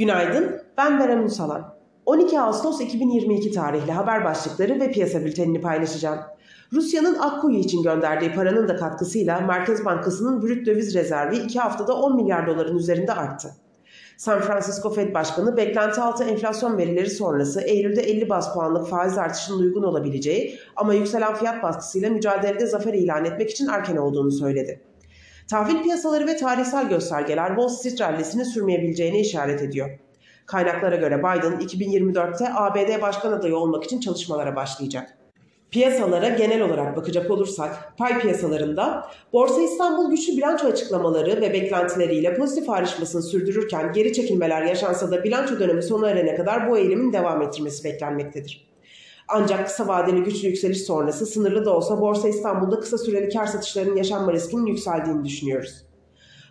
Günaydın, ben Beren Unsalan. 12 Ağustos 2022 tarihli haber başlıkları ve piyasa bültenini paylaşacağım. Rusya'nın Akkuyu için gönderdiği paranın da katkısıyla Merkez Bankası'nın brüt döviz rezervi 2 haftada 10 milyar doların üzerinde arttı. San Francisco Fed Başkanı beklenti altı enflasyon verileri sonrası Eylül'de 50 bas puanlık faiz artışının uygun olabileceği ama yükselen fiyat baskısıyla mücadelede zafer ilan etmek için erken olduğunu söyledi. Tahvil piyasaları ve tarihsel göstergeler Wall Street rallisini sürmeyebileceğine işaret ediyor. Kaynaklara göre Biden 2024'te ABD başkan adayı olmak için çalışmalara başlayacak. Piyasalara genel olarak bakacak olursak, pay piyasalarında Borsa İstanbul güçlü bilanço açıklamaları ve beklentileriyle pozitif ayrışmasını sürdürürken geri çekilmeler yaşansa da bilanço dönemi sona erene kadar bu eğilimin devam ettirmesi beklenmektedir. Ancak kısa vadeli güçlü yükseliş sonrası sınırlı da olsa Borsa İstanbul'da kısa süreli kar satışlarının yaşanma riskinin yükseldiğini düşünüyoruz.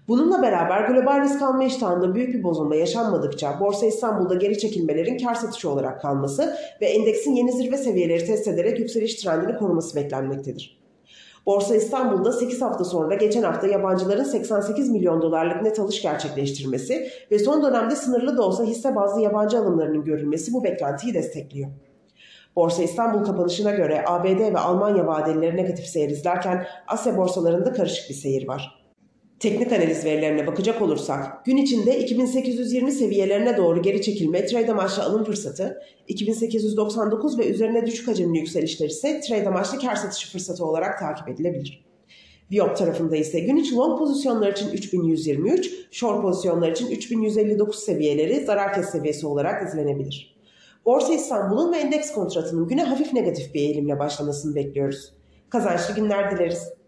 Bununla beraber global risk alma iştahında büyük bir bozulma yaşanmadıkça Borsa İstanbul'da geri çekilmelerin kar satışı olarak kalması ve endeksin yeni zirve seviyeleri test ederek yükseliş trendini koruması beklenmektedir. Borsa İstanbul'da 8 hafta sonra geçen hafta yabancıların 88 milyon dolarlık net alış gerçekleştirmesi ve son dönemde sınırlı da olsa hisse bazlı yabancı alımlarının görülmesi bu beklentiyi destekliyor. Borsa İstanbul kapanışına göre ABD ve Almanya vadeleri negatif seyir izlerken Asya borsalarında karışık bir seyir var. Teknik analiz verilerine bakacak olursak gün içinde 2820 seviyelerine doğru geri çekilme trade amaçlı alım fırsatı, 2899 ve üzerine düşük hacimli yükselişler ise trade amaçlı kar satışı fırsatı olarak takip edilebilir. Viyop tarafında ise gün içi long pozisyonlar için 3123, short pozisyonlar için 3159 seviyeleri zarar kes seviyesi olarak izlenebilir. Borsa İstanbul'un ve endeks kontratının güne hafif negatif bir eğilimle başlamasını bekliyoruz. Kazançlı günler dileriz.